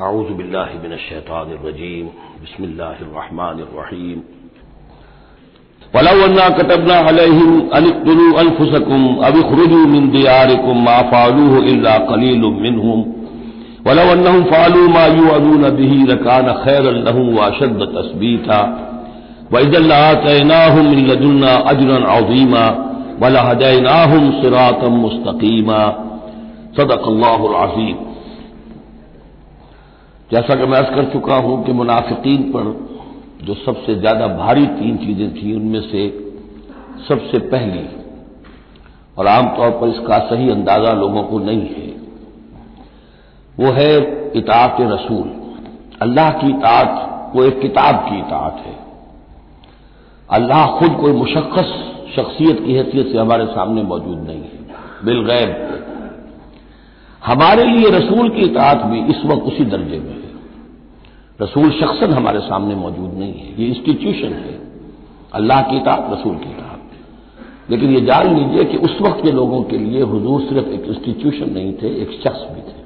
आउज़बिल्लाहिमिनश्शैतानिर्रजीम बिस्मिल्लाहिर्रहमानिर्रहीम वलौ अन्ना कतबना अलैहिम अनिक्तुलू अनफुसकुम अब इखरुजू मिन दियारिकुम मा फालूहु इल्ला कलीलुम मिनहुम वलौ अन्नहुम फालू मा युअदून बिही लकान खैरन लहुम व अशद्द तस्बीता वइदल लआतैनाहुम मिन लदुन्ना अजरन अज़ीमा वलहदैनाहुम सिरातम मुस्तकीमा सदक़ल्लाहुल अज़ीम जैसा कि मैं अर्ज़ कर चुका हूँ कि मुनाफिकीन पर जो सबसे ज़्यादा भारी तीन चीज़ें थी, उनमें से सबसे पहली, और आमतौर पर इसका सही अंदाज़ा लोगों को नहीं है, वो है इतात रसूल। अल्लाह की इतात वो एक किताब की इतात है। अल्लाह खुद कोई मुशक्स शख्सियत की हैसियत से हमारे सामने मौजूद नहीं है। बिलगैब हमारे लिए रसूल की इतात भी इस वक्त उसी दर्जे में है। रसूल शख्सन हमारे सामने मौजूद नहीं है, ये इंस्टीट्यूशन है। अल्लाह की इतात रसूल की इतात लेकिन ये जान लीजिए कि उस वक्त के लोगों के लिए हजूर सिर्फ़ एक इंस्टीट्यूशन नहीं थे, एक शख्स भी थे।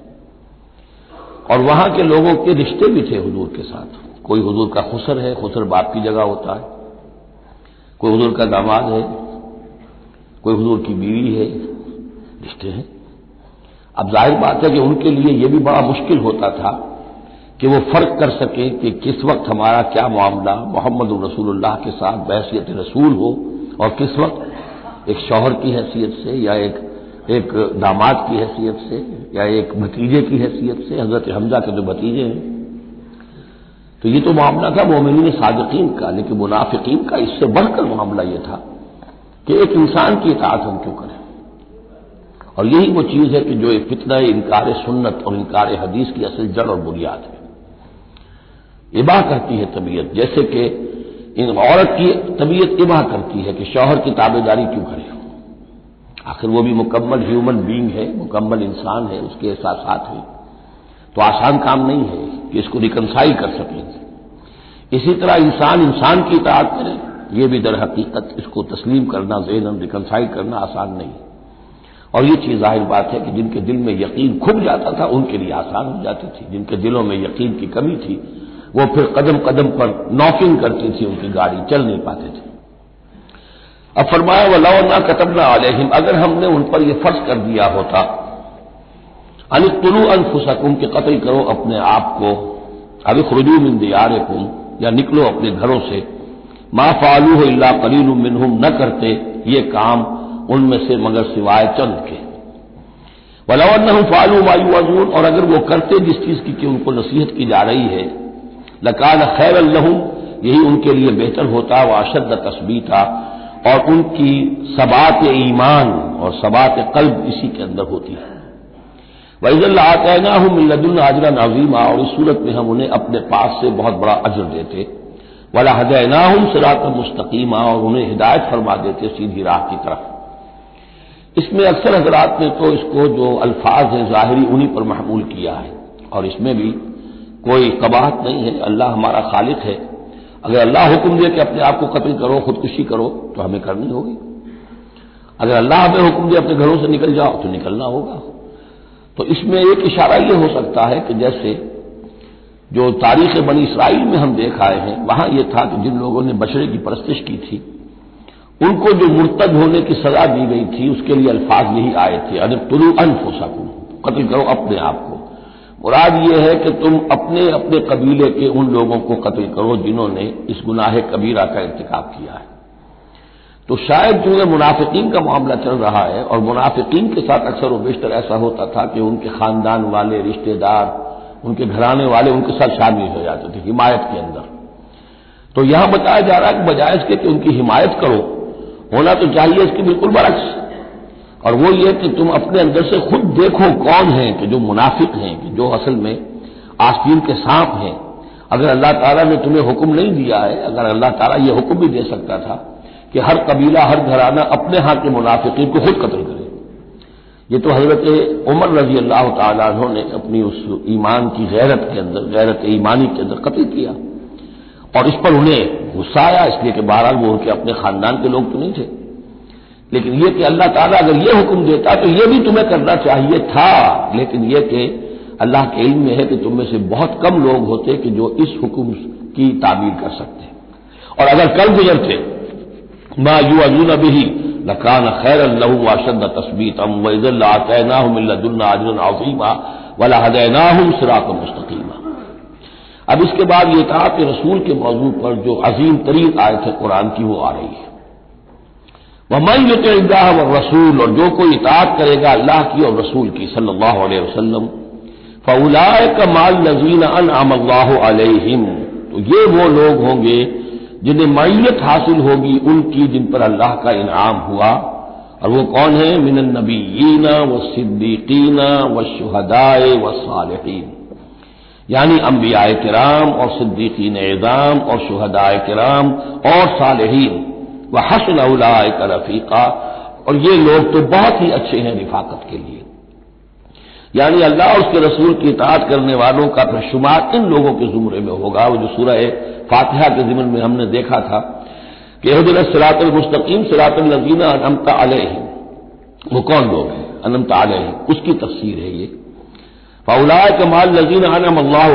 और वहाँ के लोगों के रिश्ते भी थे हजूर के साथ। कोई हजूर का खुसर है, खुसर बाप की जगह होता है। कोई हजूर का दामाद है, कोई हजूर की बीवी है, रिश्ते हैं। अब ज़ाहिर बात है कि उनके लिए यह भी बड़ा मुश्किल होता था कि वो फ़र्क कर सके कि किस वक्त हमारा क्या मामला, मोहम्मद रसूलुल्लाह के साथ बहसीत रसूल हो और किस वक्त एक शौहर की हैसियत से या एक एक दामाद की हैसियत से या एक भतीजे की हैसियत से, हज़रत हमजा के जो भतीजे हैं। तो ये तो मामला था मोमिन सादकीन का, लेकिन मुनाफिकीन का, इससे बढ़कर मामला यह था कि एक इंसान की इतात हम क्यों करें? और यही वो चीज़ है कि जो एक फितना इनकार सुन्नत और इनकार हदीस की असल जड़ और बुनियाद है। इबा करती है तबीयत। जैसे कि इन औरत की तबीयत इबा करती है कि शौहर की ताबेदारी क्यों करे आखिर वो भी मुकम्मल ह्यूमन बींग है, मुकम्मल इंसान है, उसके एहसास है। तो आसान काम नहीं है कि इसको रिकनसाइल कर सकेंगे इसी तरह इंसान इंसान की इतात करे, ये भी दर हकीकत, इसको तस्लीम करना जेन रिकनसाइल करना आसान नहीं। और ये चीज़ ज़ाहिर बात है कि जिनके दिल में यकीन खुब जाता था, उनके लिए आसान हो जाती थी। जिनके दिलों में यकीन की कमी थी, वो फिर कदम कदम पर नॉकिंग करती थी, उनकी गाड़ी चल नहीं पाते थे। अब फरमाया वो लवना कतबना आलहिम अगर हमने उन पर यह फ़र्ज़ कर दिया होता अन तुलू अनफुसकुम के कत्ल करो अपने आप को अभी खुरजू मिन दियार कुम या निकलो अपने घरों से। मा फालू हो कलील मिनहुम, न करते ये काम उनमें से मगर सिवाय चंद के। वलवन फालू मायू अजून और अगर वो करते जिस चीज़ की कि उनको नसीहत की जा रही है, लकान खैर लहू यही उनके लिए बेहतर होता, व अशद तस्बी था और उनकी सबात ईमान और सबात कल्ब इसी के अंदर होती है। वैजल्लातना हूँ मिल्लदुल अजरा नजीमा और इस सूरत में हम उन्हें अपने पास से बहुत बड़ा अजर देते। वाला हदैना हूँ सिरात मुस्तकीमा, और उन्हें हिदायत फरमा देते सीधी राह की तरफ़। इसमें अक्सर हजरात ने तो इसको जो अल्फाज हैं जाहिरी उन्हीं पर महमूल किया है। और इसमें भी कोई कबाहत नहीं है, अल्लाह हमारा खालिक है। अगर अल्लाह हुक्म दे कि अपने आप को कत्ल करो, खुदकुशी करो तो हमें करनी होगी। अगर अल्लाह हमें हुक्म दे अपने घरों से निकल जाओ तो निकलना होगा। तो इसमें एक इशारा यह हो सकता है कि जैसे जो तारीख बनी इसराइल में हम देख आए हैं, वहाँ यह था कि जिन लोगों ने बछड़े की परस्तिश की थी उनको जो मुर्तद होने की सजा दी गई थी, उसके लिए अल्फाज यही आए थे। अगर तुरु अनफुसकुम, कत्ल करो अपने आप को। मुराद ये है कि तुम अपने अपने कबीले के उन लोगों को कत्ल करो जिन्होंने इस गुनाह कबीरा का इंतकाब किया है। तो शायद चूँकि मुनाफिकीन का मामला चल रहा है, और मुनाफिकीन के साथ अक्सर व बेशतर ऐसा होता था कि उनके खानदान वाले, रिश्तेदार, उनके घराने वाले उनके साथ शामिल हो जाते थे हिमायत के अंदर। तो यहाँ बताया जा रहा है कि बजाय इसके कि उनकी हिमायत करो। होना तो चाहिए इसकी बिल्कुल बरक्स। और वो ये कि तुम अपने अंदर से खुद देखो कौन है कि जो मुनाफिक हैं, कि जो असल में आस्तीन के सांप हैं। अगर अल्लाह ताला ने तुम्हें हुक्म नहीं दिया है, अगर अल्लाह ताला ये हुक्म भी दे सकता था कि हर कबीला, हर घराना अपने हाथ के मुनाफिकीन को खुद कत्ल करे। ये तो हज़रत उमर रज़ी अल्लाह तु ने अपनी उस ईमान की गैरत के अंदर गैरत ईमानी के अंदर कत्ल किया। और इस पर उन्हें गुस्सा आया, इसलिए कि बहरहाल वो उनके अपने खानदान के लोग तो नहीं थे। लेकिन यह कि अल्लाह ताला अगर ये हुक्म देता तो ये भी तुम्हें करना चाहिए था। लेकिन यह कि अल्लाह के इल्म में है कि तुम में से बहुत कम लोग होते कि जो इस हुक्म की तामीर कर सकते। और अगर कल गुजरते, मा यू अजून अभी लकान खैर अल्लाह वाशद तस्बीत हम वज़ल्लातना अजरन आजीमा वला हदैना मुस्तकीमा। अब इसके बाद ये कहा कि रसूल के मौजू पर जो अजीम तरीन आयत है, कुरान की वो आ रही है। वह मैं युतः व रसूल, और जो कोई इतात करेगा अल्लाह की और रसूल की, सल्लल्लाहु अलैहि वसल्लम। फउलाय का माल नजीन अन अमल्लाह तो ये वो लोग होंगे जिन्हें मैयत हासिल होगी, उनकी जिन पर अल्लाह का इनाम हुआ। और वो कौन है? मिनन नबीना व सिद्दीकीना व शुहदाए व सालहीन यानी अम्बिया कराम और सिद्दीकीन एजाम और शुहदाए कराम और सालहीन। वह हसन का रफीका। और ये लोग तो बहुत ही अच्छे हैं रिफाकत के लिए। यानी अल्लाह उसके रसूल की इतात करने वालों का फिर शुमार इन लोगों के जुमरे में होगा। वो जो सूरह फातिहा के जिमन में हमने देखा था कि हजर सरातल मुस्तकीम, सरातल नजीना अनमता अलह वो कौन लोग हैं? अनमता अलह उसकी तफसीर है ये। फौलाय कमाल नजीन अनम अल्लाह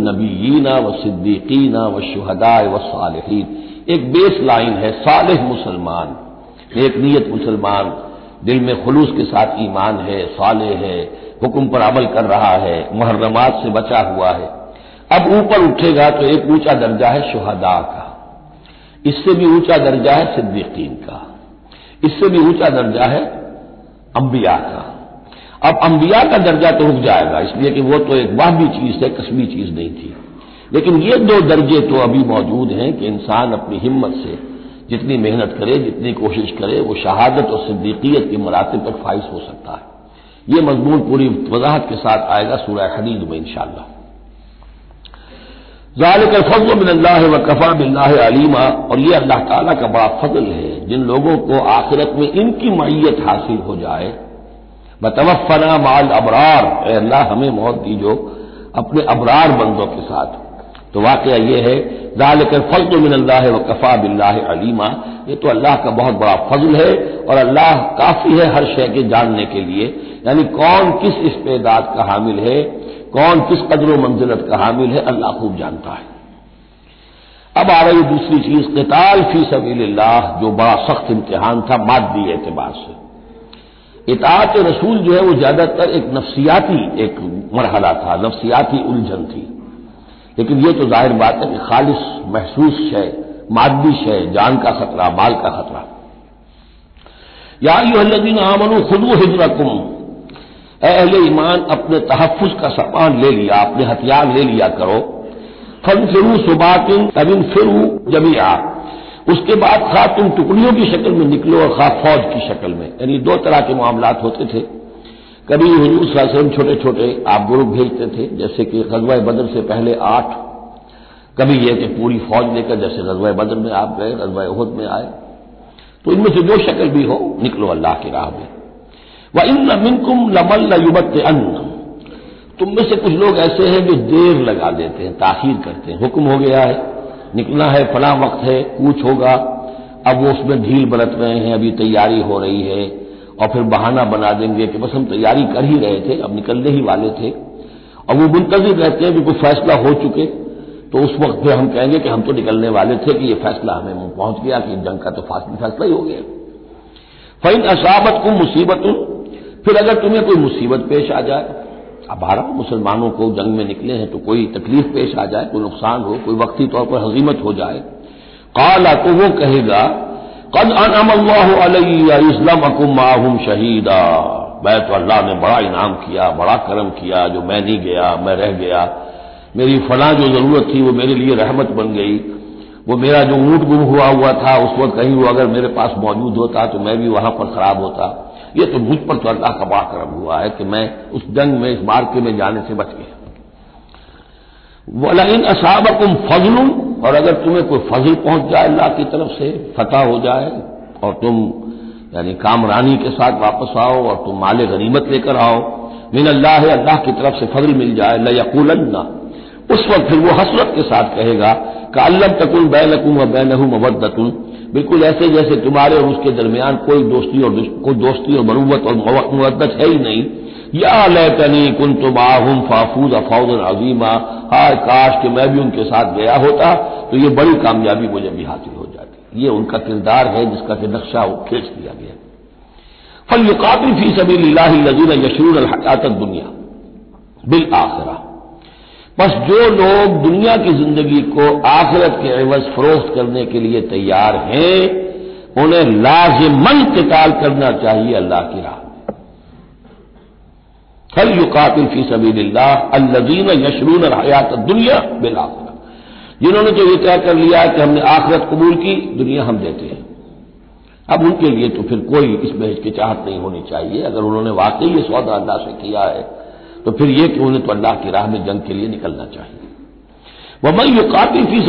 नबीना व सिद्दीकीना व शुहदा व सालहीन एक बेस लाइन है सालिह मुसलमान एक नीयत मुसलमान, दिल में खलूस के साथ ईमान है साले है, हुक्म पर अमल कर रहा है, मुहर्रमात से बचा हुआ है। अब ऊपर उठेगा तो एक ऊँचा दर्जा है शुहदा का, इससे भी ऊँचा दर्जा है सिद्दीकीन का, इससे भी ऊँचा दर्जा है अंबिया का। अब अंबिया का दर्जा तो रुक जाएगा, इसलिए कि वो तो एक वाहबी चीज़ है, कस्बी चीज़ नहीं थी। लेकिन ये दो दर्जे तो अभी मौजूद हैं कि इंसान अपनी हिम्मत से जितनी मेहनत करे, जितनी कोशिश करे, वो शहादत और सिद्दीकियत के मरातब तक फाइज हो सकता है। ये मजमून पूरी वजाहत के साथ आएगा सूर्य हदीद में इंशाला ज़ालिक फजल मिनल्लाह व कफा बिल्लाह अलीमा, और ये अल्लाह ताला का बड़ा फजल है, जिन लोगों को आखिरत में इनकी मैयत हासिल हो जाए बतवफ़ना माल अबरार। अल्लाह, हमें मौत दीजो अपने अबरार बंदों के साथ। तो वाक़ यह है दाल कर फजल मिनल्ला व कफ़ा बिल्लाह अलीमा। ये तो अल्लाह का बहुत बड़ा फजल है और अल्लाह काफ़ी है हर शय के जानने के लिए। यानी कौन किस इस्तेदाद का हामिल है, कौन किस कदर मंजिलत का हामिल है, अल्लाह खूब जानता है। अब आ रही दूसरी चीज़, कताल फ़ी सबील्लाह जो बड़ा सख्त इम्तिहान था मादी एतबार से। इतात रसूल जो है वो ज़्यादातर एक नफसियाती एक मरहला था, नफसियाती उलझन थी। लेकिन ये तो ज़ाहिर बात है कि खालिश, महसूस शय मादी शय जान का खतरा, माल का खतरा। या यूहल्लदीन आमनु खुदू हिजरकुम। अहले ईमान, अपने तहफ़ का सामान ले लिया, अपने हथियार ले लिया करो। फन फिरू सुबातिन, तबिन फिरू जमिया उसके बाद खा तुम टुकड़ियों की शक्ल में निकलो और खा फौज की शक्ल में। यानी दो तरह के मामला होते थे। कभी हजूर वसल्लम छोटे छोटे आप ग्रुप भेजते थे, जैसे कि गजवा बदर से पहले आठ। कभी यह कि पूरी फौज लेकर जैसे गजवा बदर में आप गए, गजवा उहद में आए। तो इनमें से जो शक्ल भी हो, निकलो अल्लाह की राह में। वह इन मिनकुम लमल युबत अन्न तुम में से कुछ लोग ऐसे हैं जो देर लगा देते हैं, ताखिर करते हैं, हुक्म हो गया है। निकलना है, फला वक्त है कूच होगा। अब वो उसमें ढील बरत रहे हैं, अभी तैयारी हो रही है। और फिर बहाना बना देंगे कि बस हम तैयारी कर ही रहे थे, अब निकलने ही वाले थे। और वो मुंतजिर रहते हैं कि कोई फैसला हो चुके। तो उस वक्त फिर हम कहेंगे कि हम तो निकलने वाले थे कि ये फैसला हमें पहुँच गया कि जंग का तो फैसला ही हो गया। फ़ैन असाबत को मुसीबत फिर अगर तुम्हें कोई मुसीबत पेश आ जाए अब भारत मुसलमानों को जंग में निकले हैं तो कोई तकलीफ़ पेश आ जाए, कोई नुकसान हो, कोई वक्ती तौर पर हजीमत हो जाए। काला तो वो कहेगा, कद अनम इस्लाम अकुम शहीदा। मैं तो अल्लाह ने बड़ा इनाम किया, बड़ा करम किया, जो मैं नहीं गया, मैं रह गया। मेरी फला जो ज़रूरत थी वो मेरे लिए रहमत बन गई। वो मेरा जो ऊँट गुम हुआ हुआ था, उस वक्त कहीं वो अगर मेरे पास मौजूद होता तो मैं भी वहाँ पर खराब होता। ये तो मुझ पर तो अल्लाह का बड़ा करम हुआ है कि मैं उस जंग में, इस मार्के में जाने से बच गया। वलिन असाबकुम फजलुन, और अगर तुम्हें कोई फजल पहुँच जाए अल्लाह की तरफ़ से, फतह हो जाए, और तुम, यानी कामरानी के साथ वापस आओ, और तुम माले गनीमत लेकर आओ मिन अल्लाह अल्लाह की तरफ़ से फजल मिल जाए, लयकुलन्ना। उस वक्त फिर वो हसरत के साथ कहेगा, का अल्लम तकुन बैनकुम व बैनहू मवदतुन बिल्कुल ऐसे जैसे तुम्हारे और उसके दरमियान कोई दोस्ती और कोई दोस्ती और मरूबत और मुद्दत है ही नहीं। या लैतनी कुन तो माहूम फाफूज अफाउदन अजीमा। हाय काश कि मैं भी उनके साथ गया होता तो ये बड़ी कामयाबी मुझे भी हासिल हो जाती। ये उनका किरदार है जिसका कि नक्शा खींच दिया गया। फल युकाबिल फ़ी सभी लजीन यशरून हकात दुनिया, बिल आखिरा। बस जो लोग दुनिया की ज़िंदगी को आखिरत के एवज फरोख्त करने के लिए तैयार हैं, उन्हें लाजमन किताल करना चाहिए अल्लाह की राह में। फल युकातिल फ़ी सबील्ला अल्लजीन यशरून हयात दुनिया बिलाखिरा जिन्होंने तो ये तय कर लिया कि हमने आखिरत कबूल की, दुनिया हम देते हैं। अब उनके लिए तो फिर कोई इसमें हिचकिचाहट नहीं होनी चाहिए। अगर उन्होंने वाकई ये सौदा अल्लाह से किया है तो फिर यह कि उन्हें तो अल्लाह की राह में जंग के लिए निकलना चाहिए। वह मैं युकातिल फ़ी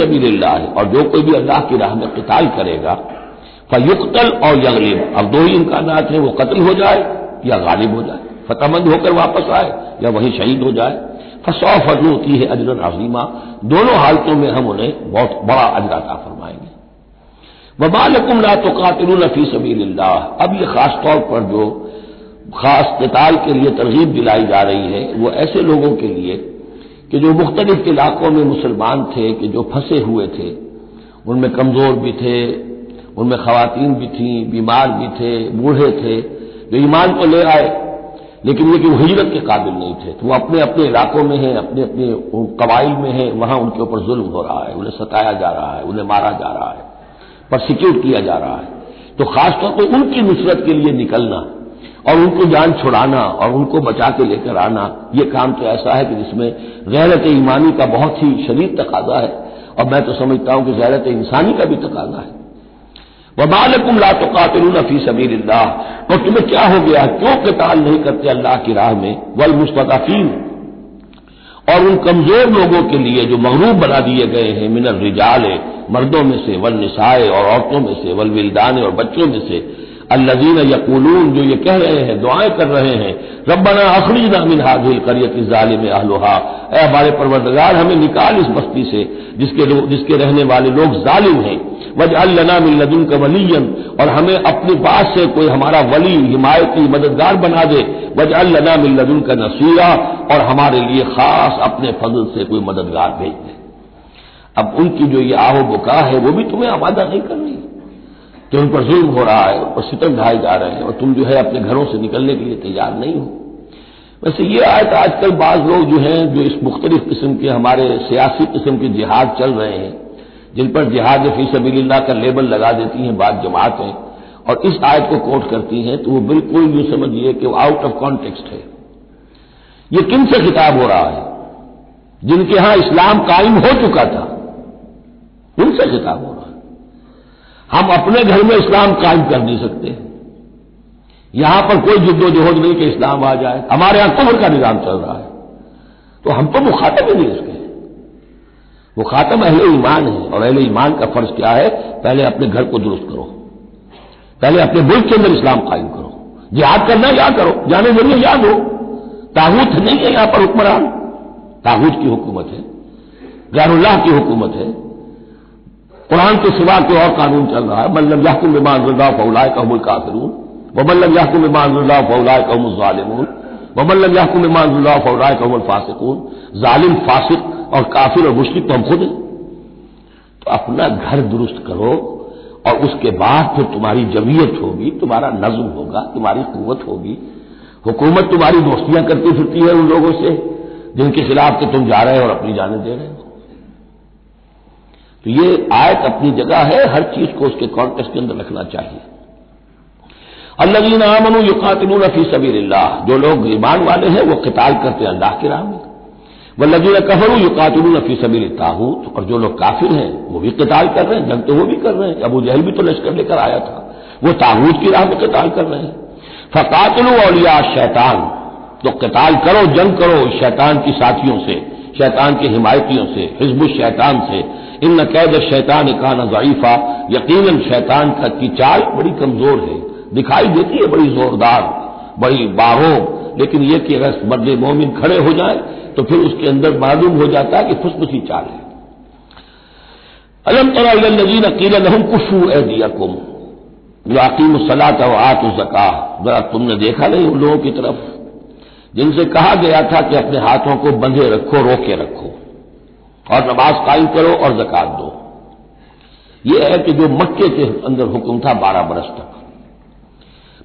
है और जो कोई भी अल्लाह की राह में कताल करेगा, फयुक्तल और यगलिब, अब दो ही इम्कान हैं, वो कत्ल हो जाए या गालिब हो जाए फतमंद होकर वापस आए या वहीं शहीद हो जाए। फसौ फजल होती है अजर अजीमा, दोनों हालतों में हम उन्हें बहुत बड़ा अजराता फरमाएँगे। वबालकुम ला तो कातिल फ़ी सबील अब ये खासतौर पर जो खास कताल के लिए तरगीब दिलाई जा रही है, वो ऐसे लोगों के लिए कि जो मुख्तलिफ़ इलाकों में मुसलमान थे, कि जो फंसे हुए थे, उनमें कमज़ोर भी थे, उनमें खातन भी थी, बीमार भी थे, बूढ़े थे, जो ईमान को ले आए, लेकिन ये कि वो हिजरत के काबिल नहीं थे तो वो अपने अपने इलाकों में हैं अपने अपने कबाइल में हैं, वहाँ उनके ऊपर जुल्म हो रहा है, उन्हें सताया जा रहा है, उन्हें मारा जा रहा है परसिक्यूट किया जा रहा है। तो खासतौर पर उनकी नुसरत के लिए निकलना और उनको जान छुड़ाना और उनको बचा के लेकर आना यह काम तो ऐसा है कि जिसमें गैरत ईमानी का बहुत ही शरीर तकाजा है। और मैं तो समझता हूँ कि गैरत इंसानी का भी तकाजा है। वबालकुम ला तो कातिल फ़ी सबीर और तुम्हें क्या हो गया? क्यों कताल नहीं करते अल्लाह की राह में? वल मुस्तफ़ीन और उन कमज़ोर लोगों के लिए जो मगरूब बना दिए गए हैं, मिनल रिजाल, मर्दों में से, वल निसाए और औरतों में से, वल विलदान और बच्चों में से अल्लजीन यकूलून, जो ये कह रहे हैं, दुआएँ कर रहे हैं, रब्बना अखरीजना मिन हाजिल करियत जालिम अहलोहा। ए हमारे परवरदगार, हमें निकाल इस बस्ती से, जिसके जिसके रहने वाले लोग जालिम हैं। वज अल्लना मिन का वलीयन, और हमें अपनी बात से कोई हमारा वली, हिमायती, मददगार बना दे। वज अल्लना मिन का नसीरा, और हमारे लिए खास अपने फजल से कोई मददगार भेज दे। अब उनकी जो ये आहो बुका है, वो भी तुम्हें आबादा नहीं करनी। कि उन पर जुल्म हो रहा है और सितम ढाए जा रहे हैं, और तुम जो है अपने घरों से निकलने के लिए तैयार नहीं हो। वैसे ये आयत आजकल बाज लोग जो हैं, जो इस मुख्तलिफ़ किस्म के हमारे सियासी किस्म के जिहाद चल रहे हैं, जिन पर जिहाद फ़ी सबील्ला का लेबल लगा देती हैं बाद जमातें, और इस आयत को कोट करती हैं तो वो बिल्कुल यूँ समझिए कि वो आउट ऑफ़ कॉन्टेक्स्ट है। ये किन से खिताब हो रहा है? जिनके यहाँ इस्लाम कायम हो चुका था, उनसे खिताब हो रहा है। हम अपने घर में इस्लाम कायम कर नहीं सकते। यहाँ पर कोई जुद्दोजहद नहीं कि इस्लाम आ जाए। हमारे यहाँ कुमर का निज़ाम चल रहा है। तो हम तो मुखातब ही नहीं उसके वो खातम अहले ईमान है और अहले ईमान का फ़र्ज़ क्या है? पहले अपने घर को दुरुस्त करो। पहले अपने मुल्क के अंदर इस्लाम कायम करो। जिहाद करना या करो। जाने ज़रिए याद हो। ताबूत नहीं है यहाँ पर हुक्मरान। ताबूत की हुकूमत है। गैरुल्लाह की हुकूमत है। कुरान के सिवा के और कानून चल रहा है। मल्लम याकुम बिमान रुल्ला फौलाए कहमुल काफिरून। व मल्लम याकुम बिमान रुल्ला फौलाए कहमुल जालिमून। व मल्लम याकुम बिमान रुल्ला फौलाए कहमुल फासिकून। जालिम, फासिक और काफिर और मुश्किल तो हम खुद तो अपना घर दुरुस्त करो और उसके बाद फिर तुम्हारी जमीयत होगी, तुम्हारा नज्म होगा, तुम्हारी कुत होगी। हुकूमत तुम्हारी दोस्तियाँ करती फिरती है उन लोगों से, जिनके खिलाफ के तुम जा रहे हो और अपनी जाने दे रहे हो। तो ये आयत अपनी जगह है, हर चीज़ को उसके कॉन्टेक्स्ट के अंदर रखना चाहिए। अल्लाजीन आमनु युकातिलून फ़ी सबीलिल्लाह। जो लोग ईमान वाले हैं, वो किताल करते हैं अल्लाह की राह में। वल्लजीन कफरू युकातिलून फ़ी सबीर ताहूत और जो लोग काफिर हैं, वो भी किताल कर रहे हैं, जंग तो वो भी कर रहे हैं। अबू जहल भी तो लश्कर लेकर आया था। वो ताहूत की राह में किताल कर रहे हैं। फकातलू अलिया शैतान। तो किताल करो, जंग करो शैतान की साथियों से, शैतान के हिमायतियों से हिजबुल शैतान से। इन न कैद शैतान का न ज़ीफा यकीन शैतान का की चाल बड़ी कमज़ोर है। दिखाई देती है बड़ी जोरदार, बड़ी बाहों लेकिन यह कि अगर मर्द मोमिन खड़े हो जाए तो फिर उसके अंदर मालूम हो जाता है कि फुसफुसी चाल है। अलम तरा नजीन अकील लहम कुफू ए दिया कुम जो अकीम सलात आत जका जरा तुमने देखा नहीं उन लोगों की तरफ़? जिनसे कहा गया था कि अपने हाथों को बंधे रखो, रोके रखो। और नमाज़ कायम करो और जक़ात दो। यह है कि जो मक्के के अंदर हुक्म था बारह बरस तक।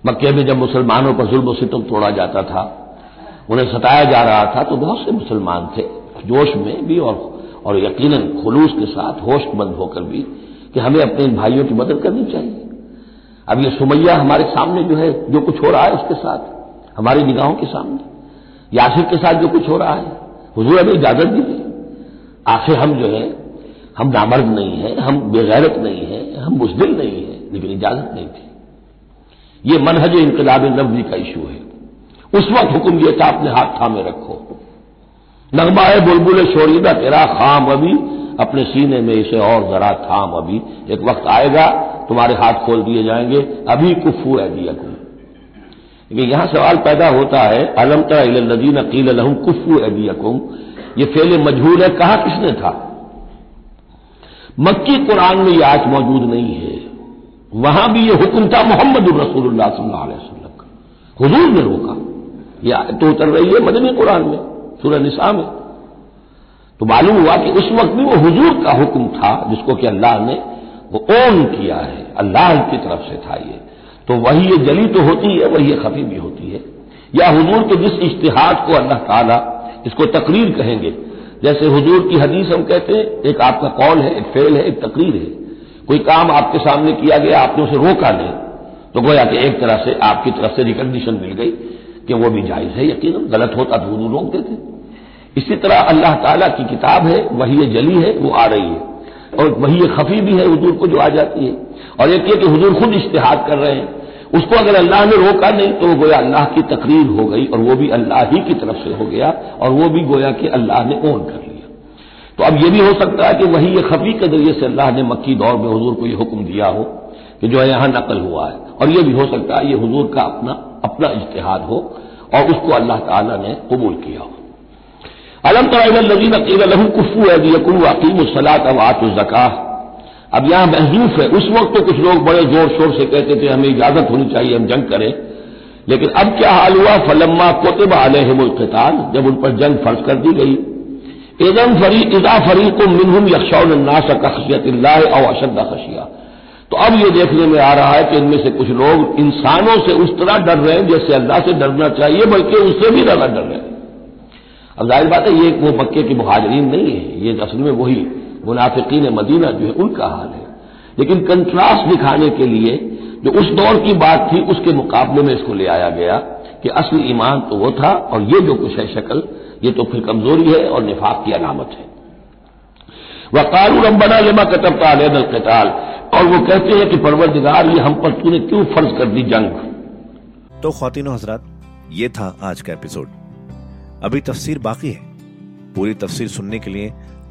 मक्के में जब मुसलमानों पर जुल्म सितम तोड़ा जाता था, उन्हें सताया जा रहा था तो बहुत से मुसलमान थे। जोश में भी और और यकीनन खुलूस के साथ होशमंद होकर भी कि हमें अपने इन भाइयों की मदद करनी चाहिए। अब ये सुमैया हमारे सामने जो है, जो कुछ हो रहा है उसके साथ, हमारी निगाहों के सामने। यासिर के साथ जो कुछ हो रहा है, हुजूर हमें इजाज़त दीजिए आखिर हम जो है, हम नामर्द नहीं है, हम बेगैरत नहीं है, हम बुजदिल नहीं है, लेकिन इजाज़त नहीं थी। ये मनहज इनकलाब नबी का इशू है। उस वक्त हुक्म दिया था, अपने हाथ थामे रखो। नगमा है बुलबुल शोरीदा, तेरा खाम अभी, अपने सीने में इसे और जरा थाम अभी। एक वक्त आएगा, तुम्हारे हाथ खोल दिए जाएँगे, अभी कुफू है दिया कुम लेकिन यहाँ सवाल पैदा होता है, अलम तजीन अकील लहम कुफू एदियकुम ये फेल मजहूर है, कहा किसने था? मक्की कुरान में यह आज मौजूद नहीं है। वहाँ भी ये हुक्म था मोहम्मद रसूलुल्लाह सल्लल्लाहु ने रोका। यह तो उतर रही है मदनी कुरान में, सूरह निसा में। तो मालूम हुआ कि उस वक्त भी वो हुजूर का हुक्म था, जिसको कि अल्लाह ने वो ओन किया है, अल्लाह की तरफ़ से था ये। तो वही ये जली तो होती है, वही खफी भी होती है। या हुजूर के जिस इश्तिहाद को अल्लाह ताला इसको तकरीर कहेंगे। जैसे हुजूर की हदीस हम कहते हैं, एक आपका कौल है, एक फेल है, एक तकरीर है। कोई काम आपके सामने किया गया, आपने उसे रोका नहीं। तो गोया कि एक तरह से आपकी तरफ़ से रिकग्निशन मिल गई कि वो भी जायज़ है यकीन गलत होता तो वो रोक देते। इसी तरह अल्लाह ताला की किताब है, वही जली है, वो आ रही है। और वही खफी भी है हजूर को जो आ जाती है। और एक ये कि हजूर खुद इश्तेहाद कर रहे हैं। उसको अगर अल्लाह ने रोका नहीं तो गोया अल्लाह की तकरीर हो गई और वो भी अल्लाह ही की तरफ़ से हो गया और वो भी गोया कि अल्लाह ने ओन कर लिया। तो अब यह भी हो सकता है कि वही ये खफी के ज़रिए से अल्लाह ने मक्की दौर में हजूर को यह हुक्म दिया हो कि जो है यहाँ नकल हुआ है। और यह भी हो सकता है ये हजूर का अपना अपना इश्तेहार हो और उसको अल्लाह ताला ने कबूल किया हो। अलम तजीन अकील लहू कुफू अकीम सलात अवात जका अब यहाँ महजूफ है। उस वक्त तो कुछ लोग बड़े ज़ोर शोर से कहते थे, हमें इजाज़त होनी चाहिए, हम जंग करें। लेकिन अब क्या हाल हुआ? फलम्मा कोतब आलहमुल्कताल जब उन पर जंग फ़र्ज़ कर दी गई। इदम फरी इजा फरीक मिनहुम यक्षौनास खशियत और अशद खशिया। तो अब यह देखने में आ रहा है कि इनमें से कुछ लोग इंसानों से उस तरह डर रहे हैं, जैसे अल्लाह से डरना चाहिए, बल्कि उससे भी ज़्यादा डर रहे हैं। अब ज़ाहिर बात है, ये वो मक्के की मुहाजरीन नहीं है, ये असल में वही मुनाफिकीन मदीना जो है, उनका हाल है। लेकिन कंट्रास्ट दिखाने के लिए जो उस दौर की बात थी, उसके मुकाबले में इसको ले आया गया कि असली ईमान तो वो था और ये जो कुछ है शक्ल, ये तो फिर कमज़ोरी है और निफाक की अलामत है। वह कानून रंबना लमा कतबता अलकताल। और वो कहते हैं कि परवरदिगार, ये हम पर तूने क्यों फ़र्ज़ कर दी जंग? तो खातिन हजरात, ये था आज का एपिसोड। अभी तफसीर बाकी है। पूरी तफसीर सुनने के लिए